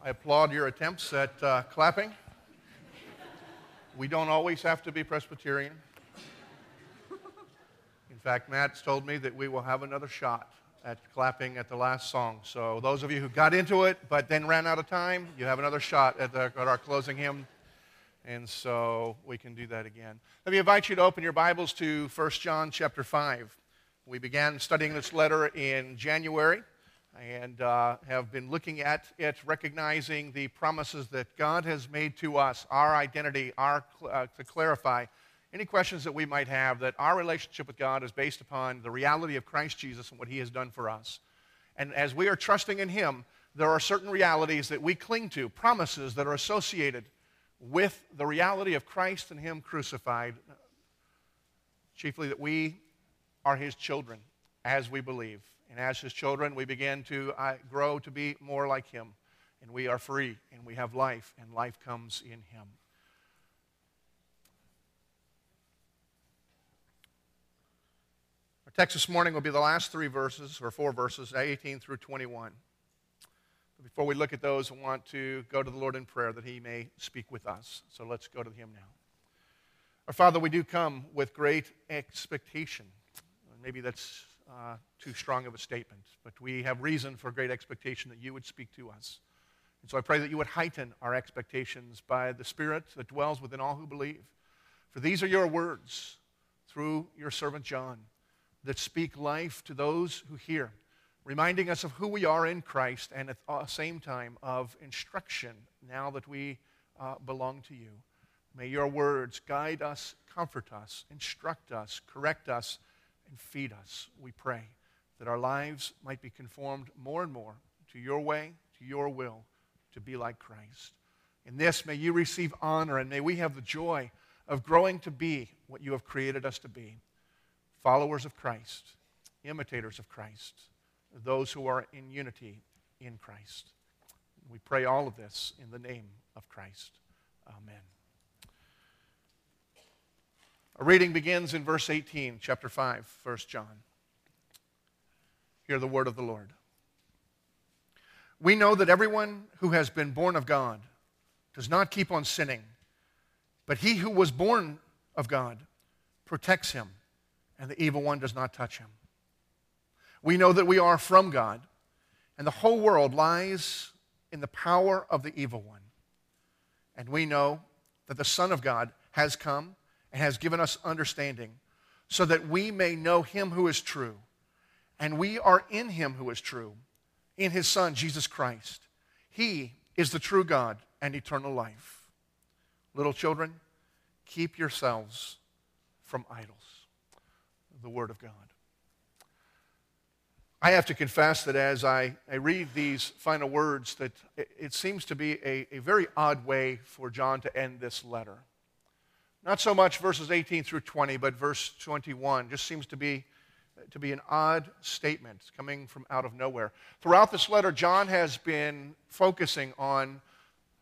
I applaud your attempts at uh, clapping. We don't always have to be Presbyterian. In fact, Matt's told me that we will have another shot at clapping at the last song. So, those of you who got into it but then ran out of time, you have another shot at, the, at our closing hymn. And so we can do that again. Let me invite you to open your Bibles to 1 John chapter 5. We began studying this letter in January and uh, have been looking at it, recognizing the promises that God has made to us, our identity, our, uh, to clarify any questions that we might have, that our relationship with God is based upon the reality of Christ Jesus and what He has done for us. And as we are trusting in Him, there are certain realities that we cling to, promises that are associated with the reality of Christ and Him crucified, chiefly that we are His children as we believe. And as his children, we begin to uh, grow to be more like him. And we are free, and we have life, and life comes in him. Our text this morning will be the last three verses, or four verses, 18 through 21. But before we look at those, I want to go to the Lord in prayer that he may speak with us. So let's go to him now. Our Father, we do come with great expectation. Maybe that's uh, too strong of a statement, but we have reason for great expectation that you would speak to us. And so I pray that you would heighten our expectations by the Spirit that dwells within all who believe. For these are your words through your servant John that speak life to those who hear, reminding us of who we are in Christ and at the same time of instruction now that we uh, belong to you. May your words guide us, comfort us, instruct us, correct us, and feed us, we pray, that our lives might be conformed more and more to your way, to your will, to be like Christ. In this, may you receive honor and may we have the joy of growing to be what you have created us to be followers of Christ, imitators of Christ, those who are in unity in Christ. We pray all of this in the name of Christ. Amen. Our reading begins in verse 18, chapter 5, 1 John. Hear the word of the Lord. We know that everyone who has been born of God does not keep on sinning, but he who was born of God protects him, and the evil one does not touch him. We know that we are from God, and the whole world lies in the power of the evil one. And we know that the Son of God has come and has given us understanding so that we may know him who is true. And we are in him who is true, in his Son, Jesus Christ. He is the true God and eternal life. Little children, keep yourselves from idols. The Word of God. I have to confess that as I, I read these final words, that it, it seems to be a, a very odd way for John to end this letter. Not so much verses 18 through 20, but verse 21 just seems to be, to be an odd statement coming from out of nowhere. Throughout this letter, John has been focusing on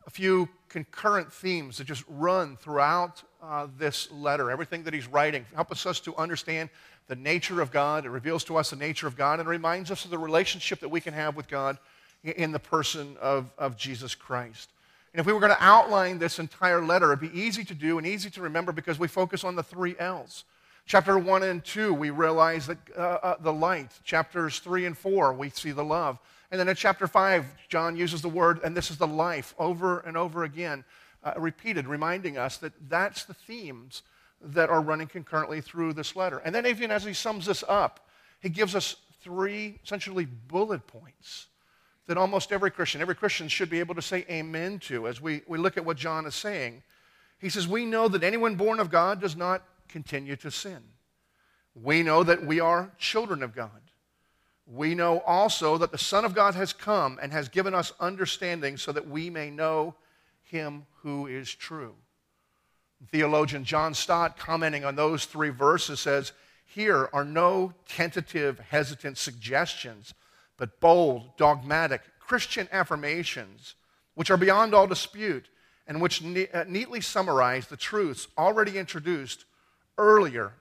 a few concurrent themes that just run throughout uh, this letter, everything that he's writing. Helps us to understand the nature of God. It reveals to us the nature of God and reminds us of the relationship that we can have with God in the person of, of Jesus Christ. And if we were going to outline this entire letter, it'd be easy to do and easy to remember because we focus on the three L's. Chapter 1 and 2, we realize that, uh, uh, the light. Chapters 3 and 4, we see the love. And then in chapter 5, John uses the word, and this is the life, over and over again, uh, repeated, reminding us that that's the themes that are running concurrently through this letter. And then, even as he sums this up, he gives us three essentially bullet points that almost every Christian, every Christian should be able to say amen to as we, we look at what John is saying. He says, We know that anyone born of God does not continue to sin. We know that we are children of God. We know also that the Son of God has come and has given us understanding so that we may know him who is true. Theologian John Stott, commenting on those three verses, says, Here are no tentative, hesitant suggestions but bold, dogmatic Christian affirmations which are beyond all dispute and which ne- uh, neatly summarize the truths already introduced earlier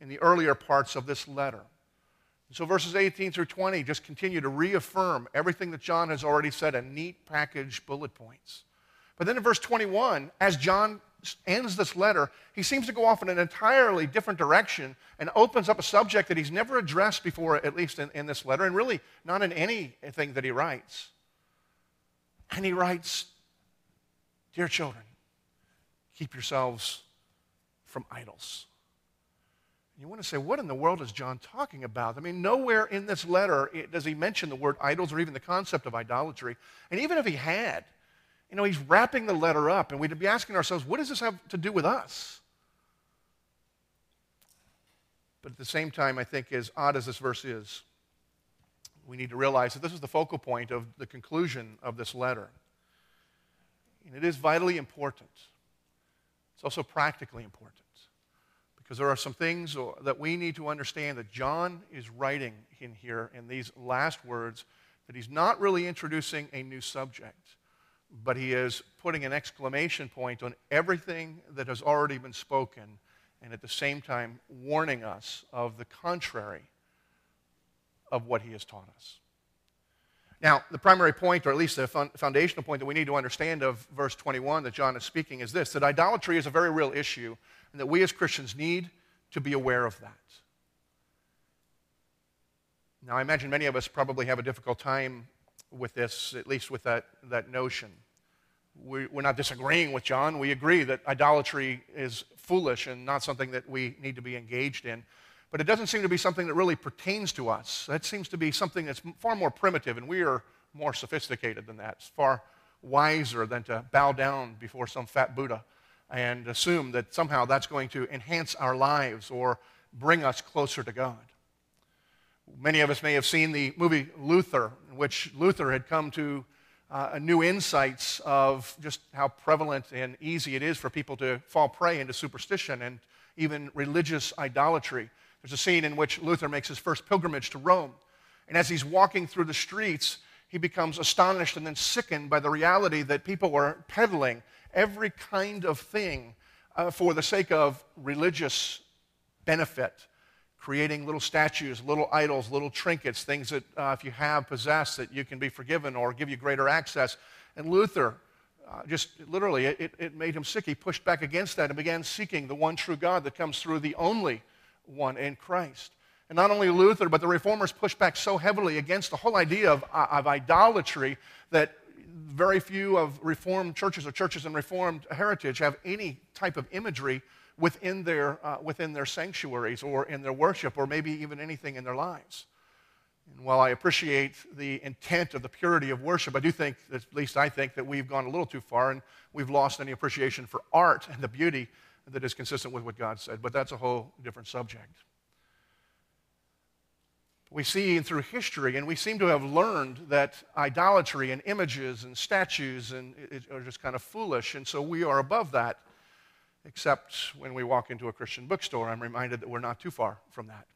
in the earlier parts of this letter. So verses 18 through 20 just continue to reaffirm everything that John has already said in neat package bullet points. But then in verse 21, as John ends this letter, he seems to go off in an entirely different direction and opens up a subject that he's never addressed before, at least in, in this letter, and really not in anything that he writes. And he writes, Dear children, keep yourselves from idols. You want to say, what in the world is John talking about? I mean, nowhere in this letter does he mention the word idols or even the concept of idolatry. And even if he had, you know, he's wrapping the letter up, and we'd be asking ourselves, what does this have to do with us? But at the same time, I think, as odd as this verse is, we need to realize that this is the focal point of the conclusion of this letter. And it is vitally important. It's also practically important because there are some things that we need to understand that John is writing in here in these last words that he's not really introducing a new subject, but he is putting an exclamation point on everything that has already been spoken and at the same time warning us of the contrary of what he has taught us. Now, the primary point, or at least the foundational point that we need to understand of verse 21 that John is speaking is this that idolatry is a very real issue and that we as Christians need to be aware of that. Now, I imagine many of us probably have a difficult time with this, at least with that, that notion. We, we're not disagreeing with John. We agree that idolatry is foolish and not something that we need to be engaged in. But it doesn't seem to be something that really pertains to us. That seems to be something that's far more primitive, and we are more sophisticated than that. It's far wiser than to bow down before some fat Buddha and assume that somehow that's going to enhance our lives or bring us closer to God. Many of us may have seen the movie Luther, in which Luther had come to uh, new insights of just how prevalent and easy it is for people to fall prey into superstition and even religious idolatry. There's a scene in which Luther makes his first pilgrimage to Rome. And as he's walking through the streets, he becomes astonished and then sickened by the reality that people were peddling every kind of thing uh, for the sake of religious benefit, creating little statues, little idols, little trinkets, things that uh, if you have possessed that you can be forgiven or give you greater access. And Luther, uh, just literally, it, it made him sick. He pushed back against that and began seeking the one true God that comes through the only one in Christ. And not only Luther, but the reformers pushed back so heavily against the whole idea of, uh, of idolatry that very few of Reformed churches or churches in Reformed heritage have any type of imagery within their, uh, within their sanctuaries or in their worship or maybe even anything in their lives. And while I appreciate the intent of the purity of worship, I do think, at least I think, that we've gone a little too far and we've lost any appreciation for art and the beauty that is consistent with what God said. But that's a whole different subject we see through history, and we seem to have learned that idolatry and images and statues and are just kind of foolish, and so we are above that. Except when we walk into a Christian bookstore, I'm reminded that we're not too far from that.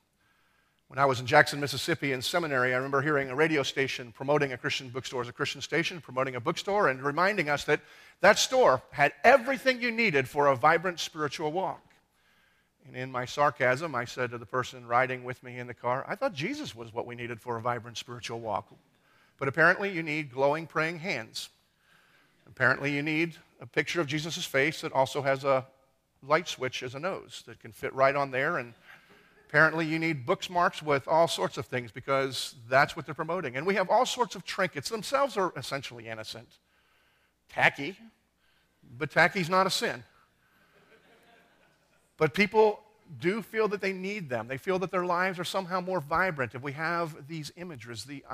When I was in Jackson, Mississippi in seminary, I remember hearing a radio station promoting a Christian bookstore as a Christian station, promoting a bookstore, and reminding us that that store had everything you needed for a vibrant spiritual walk. And in my sarcasm, I said to the person riding with me in the car, I thought Jesus was what we needed for a vibrant spiritual walk. But apparently, you need glowing, praying hands. Apparently, you need a picture of Jesus' face that also has a light switch as a nose that can fit right on there. And apparently, you need bookmarks with all sorts of things because that's what they're promoting. And we have all sorts of trinkets. Themselves are essentially innocent. Tacky, but tacky's not a sin. But people do feel that they need them. They feel that their lives are somehow more vibrant if we have these images, the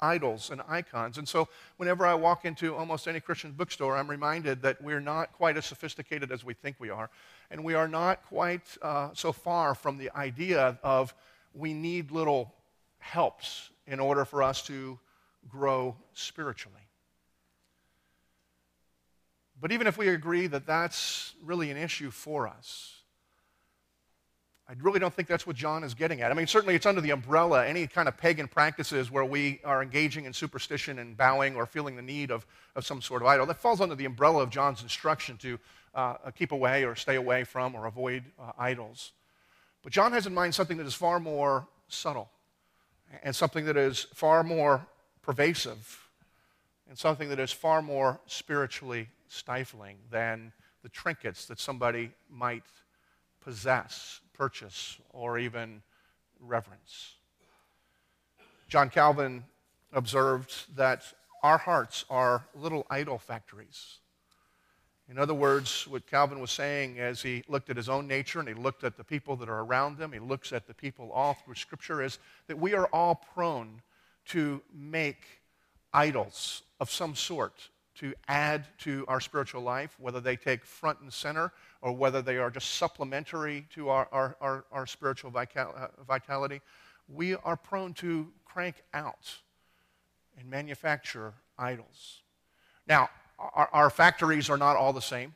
idols and icons. And so, whenever I walk into almost any Christian bookstore, I'm reminded that we're not quite as sophisticated as we think we are. And we are not quite uh, so far from the idea of we need little helps in order for us to grow spiritually. But even if we agree that that's really an issue for us, I really don't think that's what John is getting at. I mean, certainly it's under the umbrella, any kind of pagan practices where we are engaging in superstition and bowing or feeling the need of, of some sort of idol. That falls under the umbrella of John's instruction to uh, keep away or stay away from or avoid uh, idols. But John has in mind something that is far more subtle and something that is far more pervasive and something that is far more spiritually stifling than the trinkets that somebody might possess, purchase, or even reverence. John Calvin observed that our hearts are little idol factories. In other words, what Calvin was saying as he looked at his own nature and he looked at the people that are around him, he looks at the people all through Scripture, is that we are all prone to make idols of some sort to add to our spiritual life, whether they take front and center or whether they are just supplementary to our, our, our, our spiritual uh, vitality. We are prone to crank out and manufacture idols. Now, our, our factories are not all the same.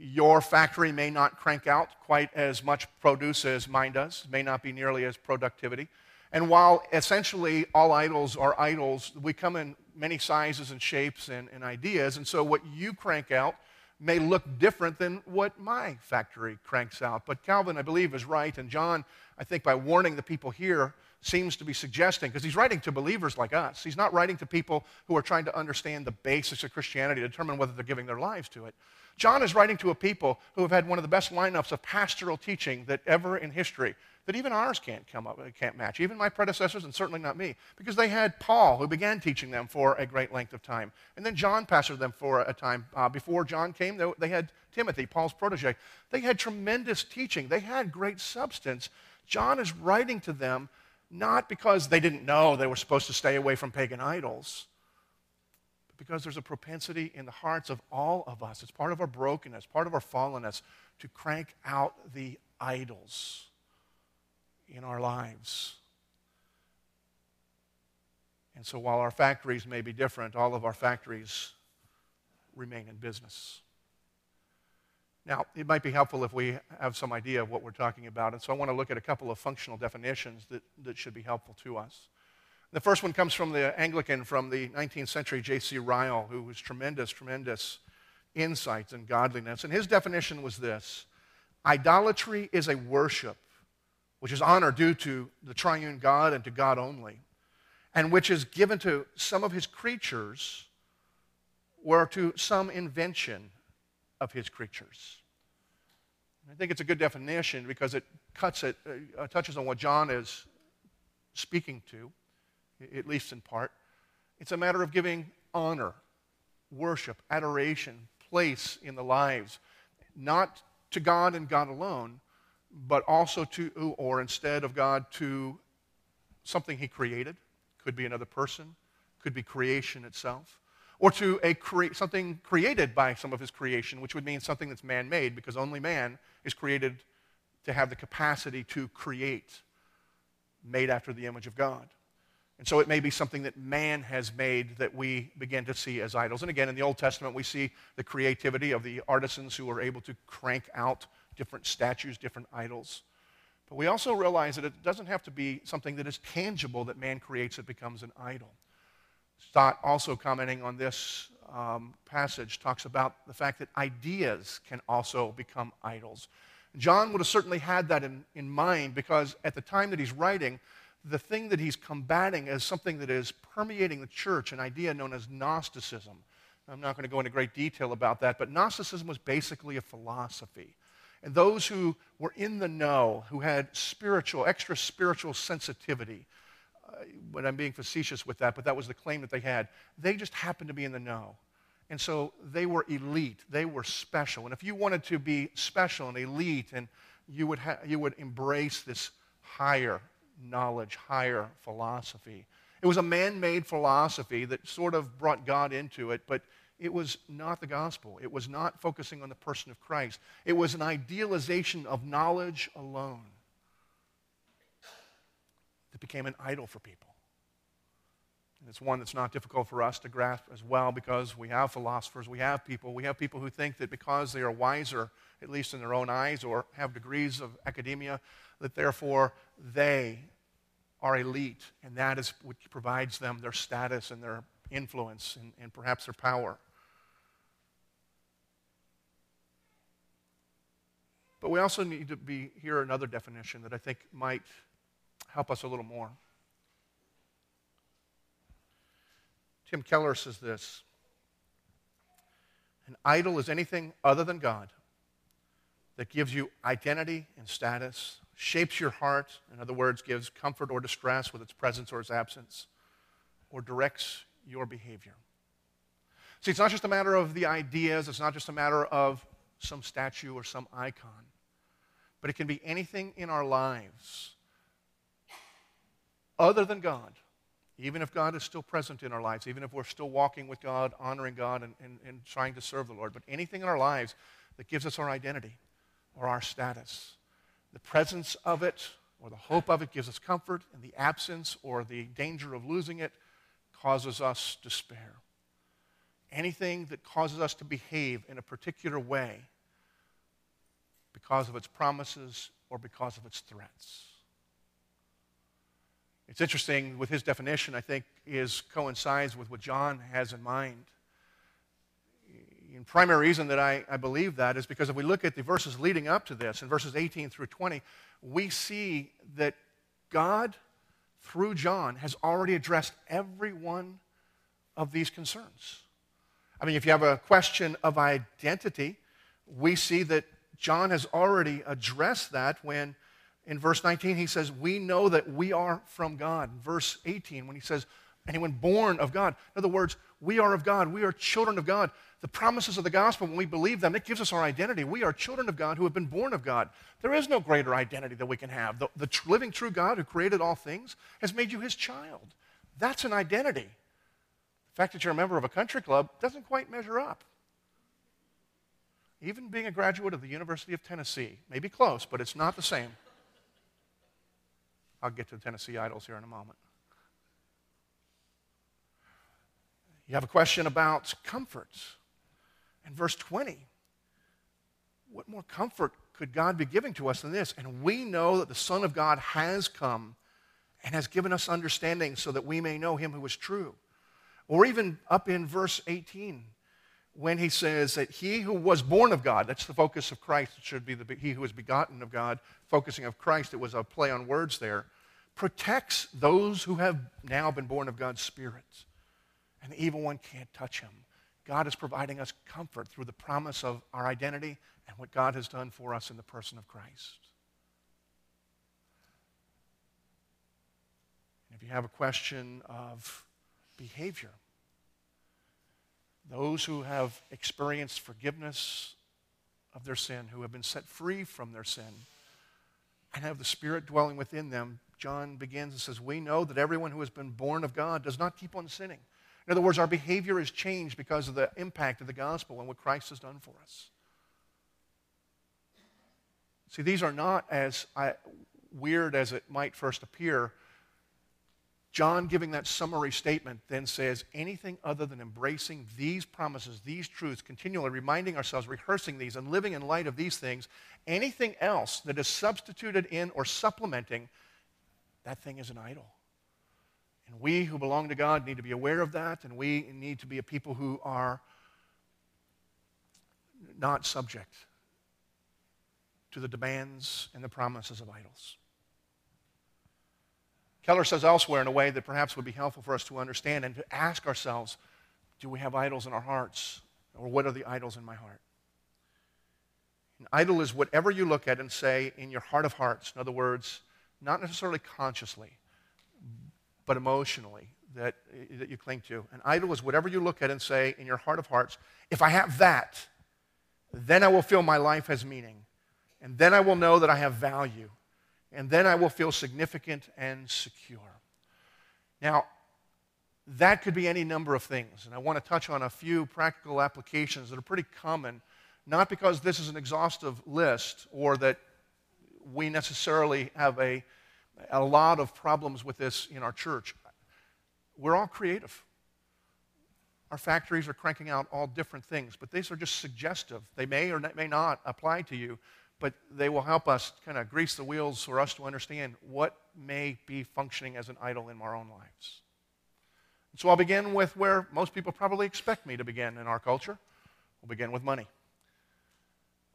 Your factory may not crank out quite as much produce as mine does, may not be nearly as productivity. And while essentially all idols are idols, we come in many sizes and shapes and, and, ideas. And so what you crank out may look different than what my factory cranks out. But Calvin, I believe, is right. And John, I think, by warning the people here, seems to be suggesting, because he's writing to believers like us. He's not writing to people who are trying to understand the basics of Christianity to determine whether they're giving their lives to it. John is writing to a people who have had one of the best lineups of pastoral teaching that ever in history that even ours can't come up, can't match. Even my predecessors, and certainly not me, because they had Paul, who began teaching them for a great length of time, and then John pastored them for a time. Uh, before John came, they, they had Timothy, Paul's protege. They had tremendous teaching. They had great substance. John is writing to them not because they didn't know they were supposed to stay away from pagan idols, but because there's a propensity in the hearts of all of us. It's part of our brokenness, part of our fallenness, to crank out the idols in our lives. And so while our factories may be different, all of our factories remain in business. Now, it might be helpful if we have some idea of what we're talking about. And so I want to look at a couple of functional definitions that, that should be helpful to us. The first one comes from the Anglican from the 19th century, J.C. Ryle, who was tremendous, tremendous insights and godliness. And his definition was this Idolatry is a worship which is honor due to the triune God and to God only, and which is given to some of his creatures or to some invention of his creatures. I think it's a good definition because it cuts it, uh, touches on what John is speaking to, at least in part. It's a matter of giving honor, worship, adoration, place in the lives, not to God and God alone, but also to, or instead of God, to something He created. Could be another person, could be creation itself or to a cre- something created by some of his creation, which would mean something that's man made, because only man is created to have the capacity to create, made after the image of God. And so it may be something that man has made that we begin to see as idols. And again, in the Old Testament, we see the creativity of the artisans who are able to crank out different statues, different idols. But we also realize that it doesn't have to be something that is tangible that man creates that becomes an idol. Stott, also commenting on this um, passage, talks about the fact that ideas can also become idols. John would have certainly had that in, in mind because at the time that he's writing, the thing that he's combating is something that is permeating the church, an idea known as Gnosticism. I'm not going to go into great detail about that, but Gnosticism was basically a philosophy. And those who were in the know, who had spiritual, extra spiritual sensitivity, uh, but I'm being facetious with that, but that was the claim that they had. They just happened to be in the know. And so they were elite. They were special. And if you wanted to be special and elite, and you would, ha- you would embrace this higher knowledge, higher philosophy. It was a man made philosophy that sort of brought God into it, but it was not the gospel. It was not focusing on the person of Christ. It was an idealization of knowledge alone that became an idol for people. And it's one that's not difficult for us to grasp as well because we have philosophers, we have people, we have people who think that because they are wiser, at least in their own eyes, or have degrees of academia, that therefore they are elite, and that is what provides them their status and their influence and, and perhaps their power. But we also need to be, hear another definition that I think might help us a little more. Tim Keller says this An idol is anything other than God that gives you identity and status, shapes your heart, in other words, gives comfort or distress with its presence or its absence, or directs your behavior. See, it's not just a matter of the ideas, it's not just a matter of some statue or some icon, but it can be anything in our lives other than God even if God is still present in our lives, even if we're still walking with God, honoring God, and, and, and trying to serve the Lord, but anything in our lives that gives us our identity or our status, the presence of it or the hope of it gives us comfort, and the absence or the danger of losing it causes us despair. Anything that causes us to behave in a particular way because of its promises or because of its threats. It's interesting with his definition, I think, is coincides with what John has in mind. The primary reason that I, I believe that is because if we look at the verses leading up to this, in verses 18 through 20, we see that God, through John, has already addressed every one of these concerns. I mean, if you have a question of identity, we see that John has already addressed that when in verse 19, he says, We know that we are from God. verse 18, when he says, Anyone born of God. In other words, we are of God. We are children of God. The promises of the gospel, when we believe them, it gives us our identity. We are children of God who have been born of God. There is no greater identity that we can have. The, the living, true God who created all things has made you his child. That's an identity. The fact that you're a member of a country club doesn't quite measure up. Even being a graduate of the University of Tennessee may be close, but it's not the same. I'll get to the Tennessee Idols here in a moment. You have a question about comfort. In verse 20, what more comfort could God be giving to us than this? And we know that the Son of God has come and has given us understanding so that we may know him who is true. Or even up in verse 18, when he says that he who was born of God, that's the focus of Christ, it should be the, he who was begotten of God, focusing of Christ, it was a play on words there, protects those who have now been born of God's Spirit. And the evil one can't touch him. God is providing us comfort through the promise of our identity and what God has done for us in the person of Christ. And if you have a question of behavior, those who have experienced forgiveness of their sin, who have been set free from their sin, and have the Spirit dwelling within them, John begins and says, We know that everyone who has been born of God does not keep on sinning. In other words, our behavior is changed because of the impact of the gospel and what Christ has done for us. See, these are not as I, weird as it might first appear John, giving that summary statement, then says anything other than embracing these promises, these truths, continually reminding ourselves, rehearsing these, and living in light of these things, anything else that is substituted in or supplementing, that thing is an idol. And we who belong to God need to be aware of that, and we need to be a people who are not subject to the demands and the promises of idols. Keller says elsewhere in a way that perhaps would be helpful for us to understand and to ask ourselves do we have idols in our hearts? Or what are the idols in my heart? An idol is whatever you look at and say in your heart of hearts. In other words, not necessarily consciously, but emotionally that, that you cling to. An idol is whatever you look at and say in your heart of hearts, if I have that, then I will feel my life has meaning. And then I will know that I have value and then I will feel significant and secure. Now, that could be any number of things, and I want to touch on a few practical applications that are pretty common, not because this is an exhaustive list or that we necessarily have a, a lot of problems with this in our church. We're all creative. Our factories are cranking out all different things, but these are just suggestive. They may or may not apply to you, but they will help us kind of grease the wheels for us to understand what may be functioning as an idol in our own lives. So I'll begin with where most people probably expect me to begin in our culture. We'll begin with money.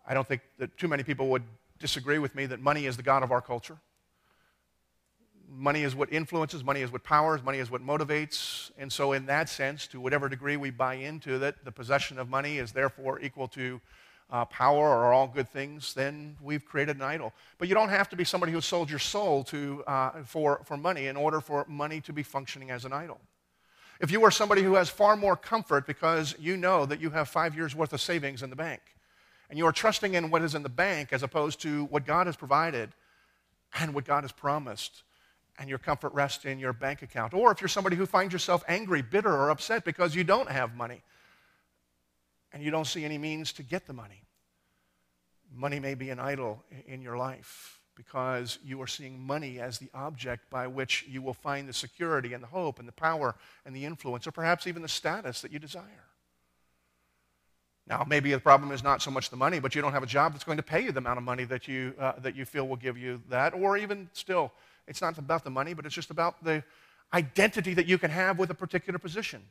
I don't think that too many people would disagree with me that money is the God of our culture. money is what influences, money is what powers, money is what motivates. And so, in that sense, to whatever degree we buy into that, the possession of money is therefore equal to uh, power or all good things, then we've created an idol. But you don't have to be somebody who sold your soul to, uh, for, for money in order for money to be functioning as an idol. If you are somebody who has far more comfort because you know that you have five years' worth of savings in the bank, and you are trusting in what is in the bank as opposed to what God has provided and what God has promised, and your comfort rests in your bank account. Or if you're somebody who finds yourself angry, bitter, or upset because you don't have money and you don't see any means to get the money, money may be an idol in your life because you are seeing money as the object by which you will find the security and the hope and the power and the influence, or perhaps even the status that you desire. Now, maybe the problem is not so much the money, but you don't have a job that's going to pay you the amount of money that you, uh, that you feel will give you that. Or even still, it's not about the money, but it's just about the identity that you can have with a particular position.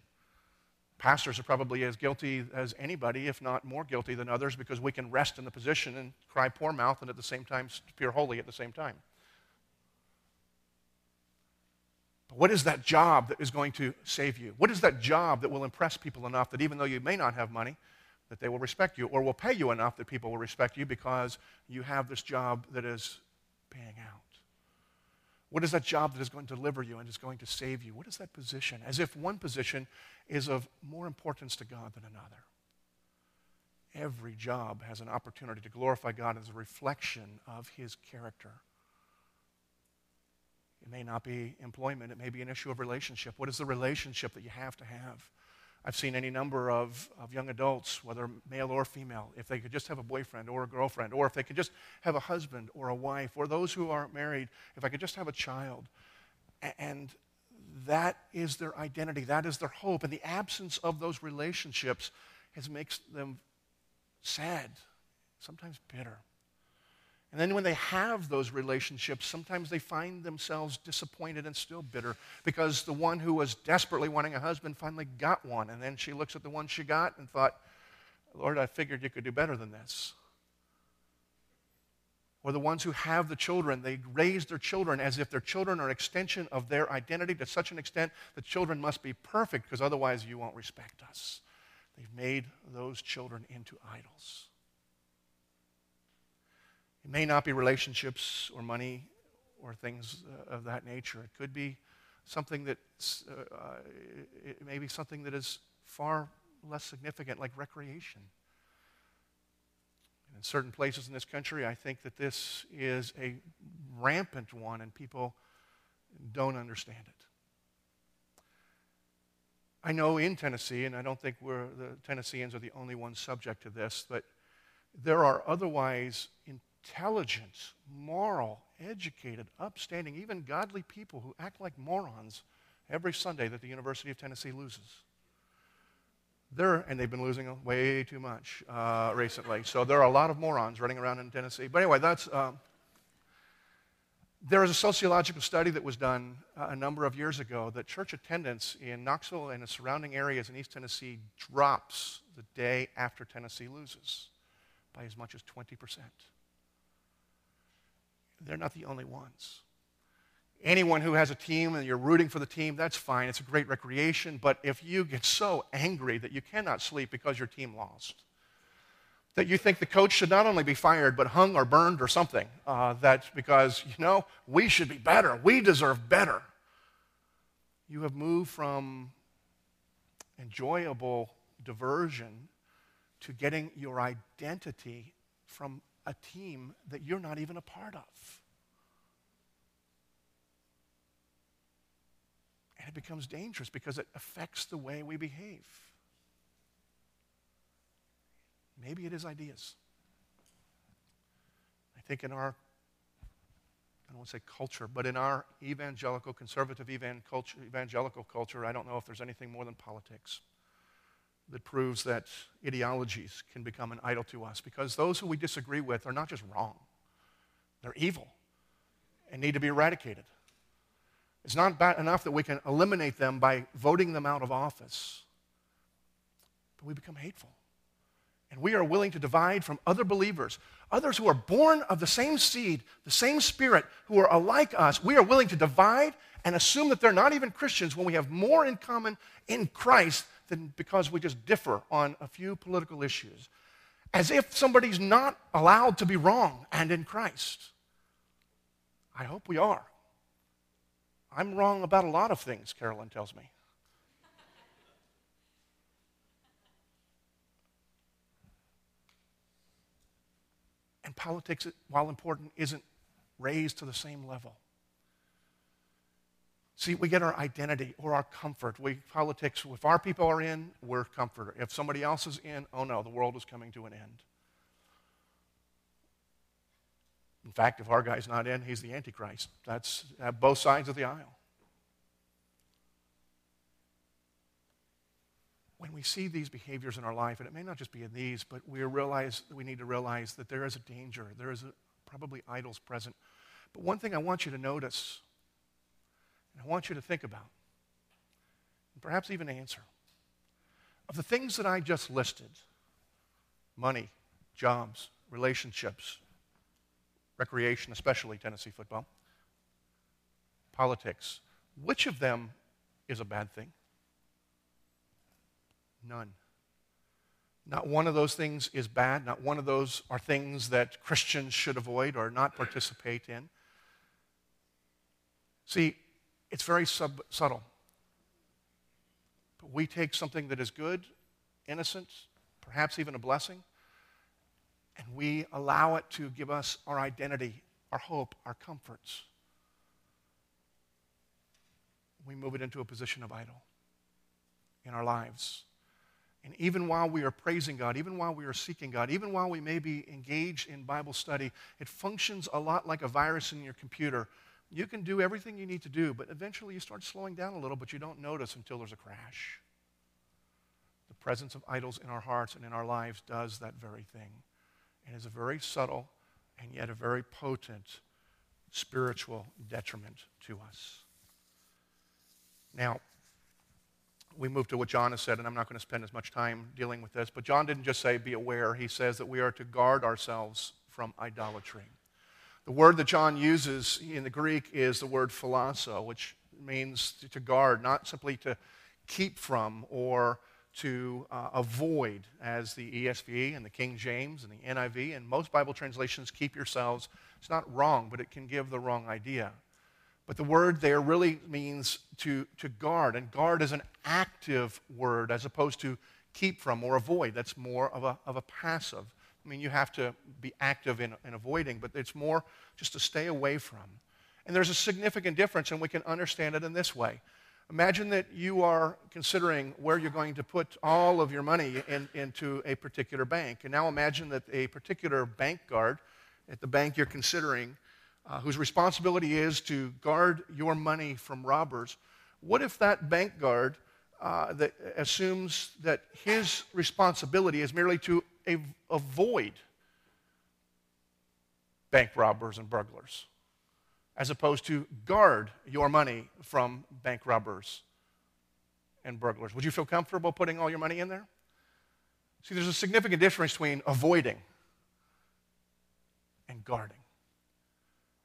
Pastors are probably as guilty as anybody, if not more guilty than others, because we can rest in the position and cry poor mouth and at the same time appear holy at the same time. But what is that job that is going to save you? What is that job that will impress people enough that even though you may not have money, that they will respect you, or will pay you enough that people will respect you because you have this job that is paying out? What is that job that is going to deliver you and is going to save you? What is that position? As if one position is of more importance to God than another. Every job has an opportunity to glorify God as a reflection of His character. It may not be employment, it may be an issue of relationship. What is the relationship that you have to have? I've seen any number of, of young adults, whether male or female, if they could just have a boyfriend or a girlfriend, or if they could just have a husband or a wife, or those who aren't married, if I could just have a child. And that is their identity, that is their hope. And the absence of those relationships has makes them sad, sometimes bitter. And then when they have those relationships, sometimes they find themselves disappointed and still bitter because the one who was desperately wanting a husband finally got one. And then she looks at the one she got and thought, Lord, I figured you could do better than this. Or the ones who have the children, they raise their children as if their children are an extension of their identity to such an extent that children must be perfect because otherwise you won't respect us. They've made those children into idols. It may not be relationships or money or things uh, of that nature. It could be something that uh, uh, it may be something that is far less significant, like recreation. And in certain places in this country, I think that this is a rampant one, and people don't understand it. I know in Tennessee, and I don't think we're, the Tennesseans are the only ones subject to this, but there are otherwise in intelligent, moral, educated, upstanding, even godly people who act like morons every Sunday that the University of Tennessee loses. There, and they've been losing way too much uh, recently. So there are a lot of morons running around in Tennessee. But anyway, that's. Um, there is a sociological study that was done uh, a number of years ago that church attendance in Knoxville and the surrounding areas in East Tennessee drops the day after Tennessee loses by as much as 20 percent they're not the only ones. Anyone who has a team and you're rooting for the team, that's fine. It's a great recreation. But if you get so angry that you cannot sleep because your team lost, that you think the coach should not only be fired, but hung or burned or something, uh, that's because, you know, we should be better. We deserve better. You have moved from enjoyable diversion to getting your identity from a team that you're not even a part of. And it becomes dangerous because it affects the way we behave. Maybe it is ideas. I think in our, I don't want to say culture, but in our evangelical, conservative evangelical culture, I don't know if there's anything more than politics that proves that ideologies can become an idol to us because those who we disagree with are not just wrong, they're evil and need to be eradicated. It's not bad enough that we can eliminate them by voting them out of office, but we become hateful and we are willing to divide from other believers, others who are born of the same seed, the same spirit, who are alike us, we are willing to divide and assume that they're not even Christians when we have more in common in Christ than because we just differ on a few political issues. As if somebody's not allowed to be wrong and in Christ. I hope we are. I'm wrong about a lot of things, Carolyn tells me. And politics, while important, isn't raised to the same level. See, we get our identity or our comfort. We politics, if our people are in, we're comforter. If somebody else is in, oh no, the world is coming to an end. In fact, if our guy's not in, he's the Antichrist. That's at both sides of the aisle. When we see these behaviors in our life, and it may not just be in these, but we realize we need to realize that there is a danger. There is a, probably idols present. But one thing I want you to notice, and I want you to think about, and perhaps even answer, of the things that I just listed money, jobs, relationships, recreation, especially Tennessee football, politics. Which of them is a bad thing? None. Not one of those things is bad. Not one of those are things that Christians should avoid or not participate in. See, it's very sub- subtle. But we take something that is good, innocent, perhaps even a blessing, and we allow it to give us our identity, our hope, our comforts. We move it into a position of idol in our lives. And even while we are praising God, even while we are seeking God, even while we may be engaged in Bible study, it functions a lot like a virus in your computer. You can do everything you need to do, but eventually you start slowing down a little, but you don't notice until there's a crash. The presence of idols in our hearts and in our lives does that very thing and is a very subtle and yet a very potent spiritual detriment to us. Now, we move to what John has said, and I'm not going to spend as much time dealing with this, but John didn't just say be aware. He says that we are to guard ourselves from idolatry. The word that John uses in the Greek is the word philasso, which means to guard, not simply to keep from or to uh, avoid, as the ESV and the King James and the NIV and most Bible translations keep yourselves. It's not wrong, but it can give the wrong idea. But the word there really means to, to guard, and guard is an active word as opposed to keep from or avoid. That's more of a, of a passive. I mean, you have to be active in, in avoiding, but it's more just to stay away from. And there's a significant difference, and we can understand it in this way. Imagine that you are considering where you're going to put all of your money in, into a particular bank. And now imagine that a particular bank guard at the bank you're considering, uh, whose responsibility is to guard your money from robbers, what if that bank guard uh, that assumes that his responsibility is merely to avoid bank robbers and burglars? as opposed to guard your money from bank robbers and burglars. Would you feel comfortable putting all your money in there? See, there's a significant difference between avoiding and guarding.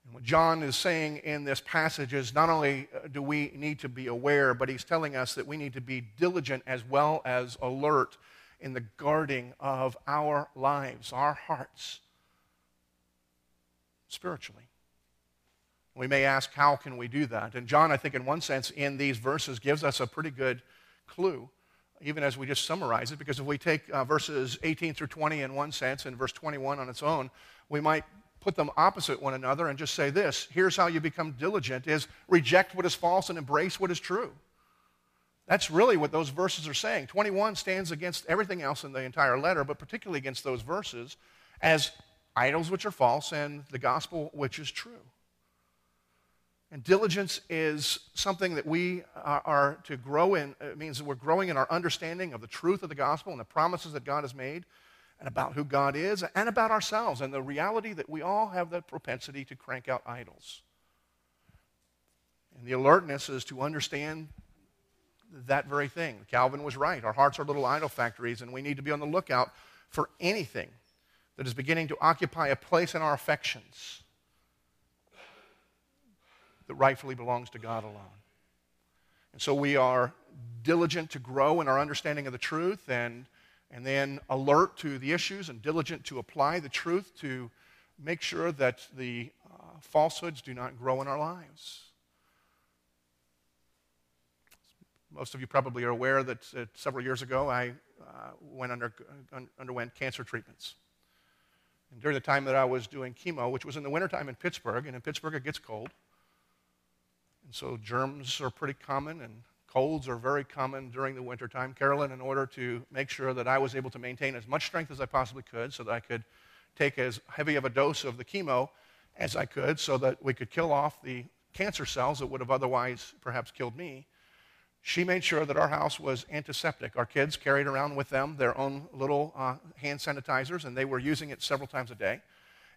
And what John is saying in this passage is not only uh, do we need to be aware, but he's telling us that we need to be diligent as well as alert in the guarding of our lives, our hearts, spiritually. We may ask, how can we do that? And John, I think, in one sense, in these verses, gives us a pretty good clue, even as we just summarize it, because if we take uh, verses 18 through 20 in one sense and verse 21 on its own, we might put them opposite one another and just say this here's how you become diligent is reject what is false and embrace what is true that's really what those verses are saying 21 stands against everything else in the entire letter but particularly against those verses as idols which are false and the gospel which is true and diligence is something that we are, to grow in. It means that we're growing in our understanding of the truth of the gospel and the promises that God has made, and about who God is, and about ourselves, and the reality that we all have the propensity to crank out idols. And the alertness is to understand that very thing. Calvin was right. Our hearts are little idol factories, and we need to be on the lookout for anything that is beginning to occupy a place in our affections that rightfully belongs to God alone. And so we are diligent to grow in our understanding of the truth and, and then alert to the issues and diligent to apply the truth to make sure that the uh, falsehoods do not grow in our lives. Most of you probably are aware that uh, several years ago I uh, went under, un- underwent cancer treatments. And during the time that I was doing chemo, which was in the wintertime in Pittsburgh, and in Pittsburgh it gets cold, and so germs are pretty common and colds are very common during the wintertime. Carolyn, in order to make sure that I was able to maintain as much strength as I possibly could so that I could take as heavy of a dose of the chemo as I could so that we could kill off the cancer cells that would have otherwise perhaps killed me, she made sure that our house was antiseptic. Our kids carried around with them their own little uh, hand sanitizers, and they were using it several times a day.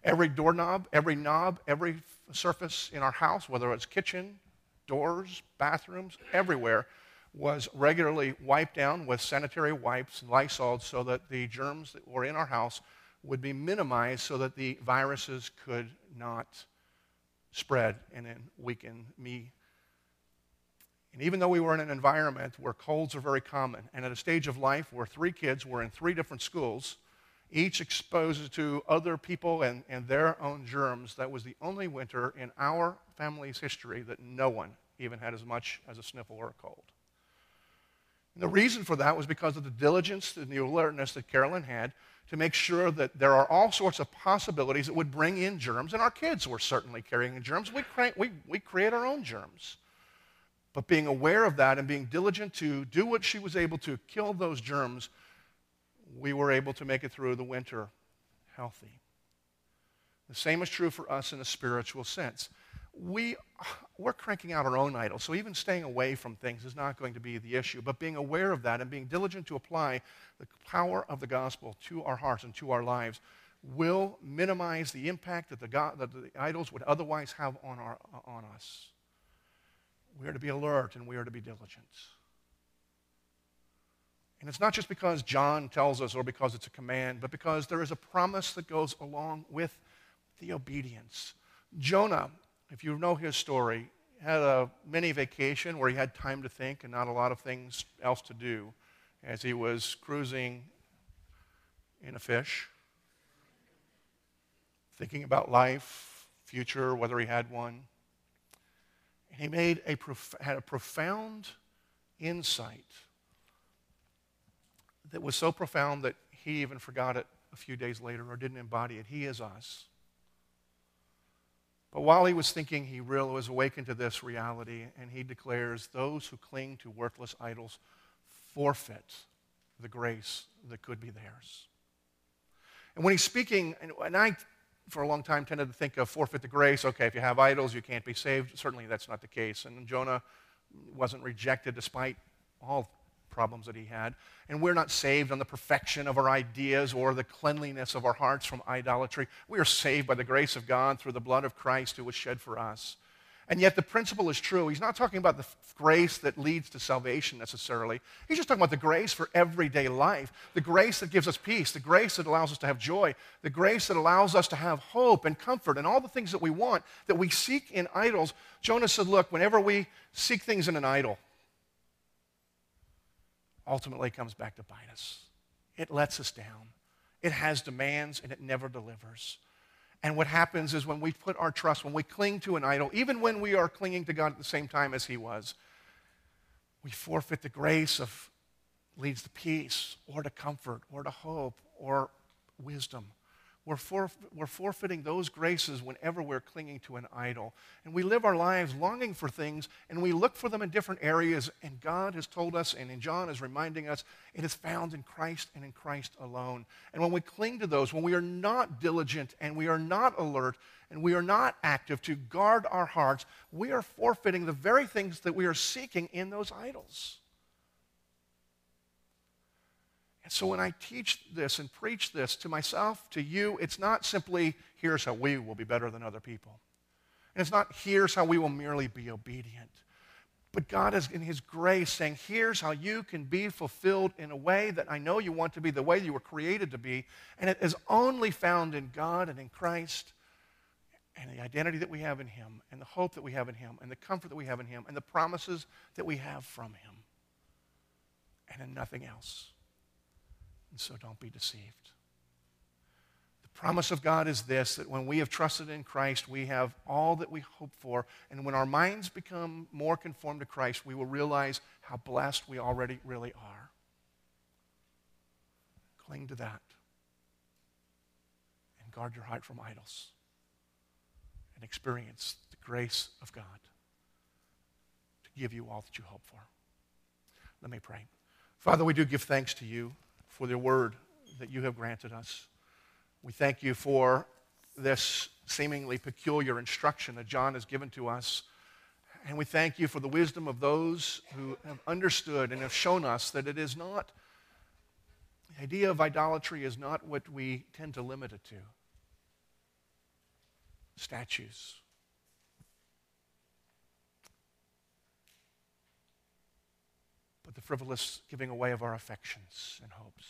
Every doorknob, every knob, every surface in our house, whether it's kitchen, doors, bathrooms, everywhere, was regularly wiped down with sanitary wipes and Lysol so that the germs that were in our house would be minimized so that the viruses could not spread and then weaken me. And even though we were in an environment where colds are very common, and at a stage of life where three kids were in three different schools, each exposed to other people and, and their own germs. That was the only winter in our family's history that no one even had as much as a sniffle or a cold. And the reason for that was because of the diligence and the alertness that Carolyn had to make sure that there are all sorts of possibilities that would bring in germs, and our kids were certainly carrying germs. We, cre- we, we create our own germs. But being aware of that and being diligent to do what she was able to kill those germs we were able to make it through the winter healthy. The same is true for us in a spiritual sense. We, we're cranking out our own idols, so even staying away from things is not going to be the issue. But being aware of that and being diligent to apply the power of the gospel to our hearts and to our lives will minimize the impact that the, God, that the idols would otherwise have on, our, on us. We are to be alert and we are to be diligent. And it's not just because John tells us or because it's a command, but because there is a promise that goes along with the obedience. Jonah, if you know his story, had a mini vacation where he had time to think and not a lot of things else to do as he was cruising in a fish, thinking about life, future, whether he had one. He made a prof- had a profound insight that was so profound that he even forgot it a few days later or didn't embody it. He is us. But while he was thinking, he really was awakened to this reality, and he declares those who cling to worthless idols forfeit the grace that could be theirs. And when he's speaking, and I, for a long time, tended to think of forfeit the grace. Okay, if you have idols, you can't be saved. Certainly, that's not the case. And Jonah wasn't rejected despite all problems that he had. And we're not saved on the perfection of our ideas or the cleanliness of our hearts from idolatry. We are saved by the grace of God through the blood of Christ who was shed for us. And yet the principle is true. He's not talking about the grace that leads to salvation necessarily. He's just talking about the grace for everyday life, the grace that gives us peace, the grace that allows us to have joy, the grace that allows us to have hope and comfort and all the things that we want that we seek in idols. Jonah said, Look, whenever we seek things in an idol, ultimately comes back to bite us. It lets us down. It has demands and it never delivers. And what happens is when we put our trust, when we cling to an idol, even when we are clinging to God at the same time as He was, we forfeit the grace of leads to peace or to comfort or to hope or wisdom. We're, we're forfeiting those graces whenever we're clinging to an idol. And we live our lives longing for things, and we look for them in different areas. And God has told us, and John is reminding us, it is found in Christ and in Christ alone. And when we cling to those, when we are not diligent and we are not alert and we are not active to guard our hearts, we are forfeiting the very things that we are seeking in those idols. And so when I teach this and preach this to myself, to you, it's not simply here's how we will be better than other people. And it's not here's how we will merely be obedient. But God is in His grace saying, here's how you can be fulfilled in a way that I know you want to be, the way you were created to be. And it is only found in God and in Christ and the identity that we have in Him and the hope that we have in Him and the comfort that we have in Him and the promises that we have from Him and in nothing else. And so don't be deceived The promise of God is this that when we have trusted in Christ, we have all that we hope for. And when our minds become more conformed to Christ, we will realize how blessed we already really are. Cling to that. And guard your heart from idols. And experience the grace of God to give you all that you hope for. Let me pray. Father, we do give thanks to you for the word that you have granted us. We thank you for this seemingly peculiar instruction that John has given to us. And we thank you for the wisdom of those who have understood and have shown us that it is not, the idea of idolatry is not what we tend to limit it to statues. The frivolous giving away of our affections and hopes.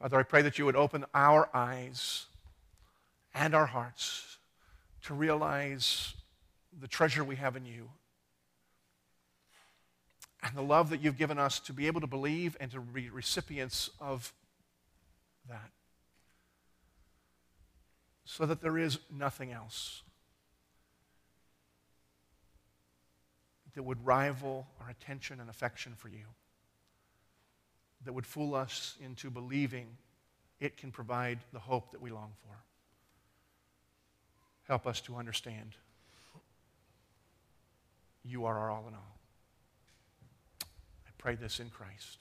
Father, I pray that you would open our eyes and our hearts to realize the treasure we have in you and the love that you've given us to be able to believe and to be recipients of that. So that there is nothing else that would rival our attention and affection for you that would fool us into believing it can provide the hope that we long for. Help us to understand you are our all in all. I pray this in Christ.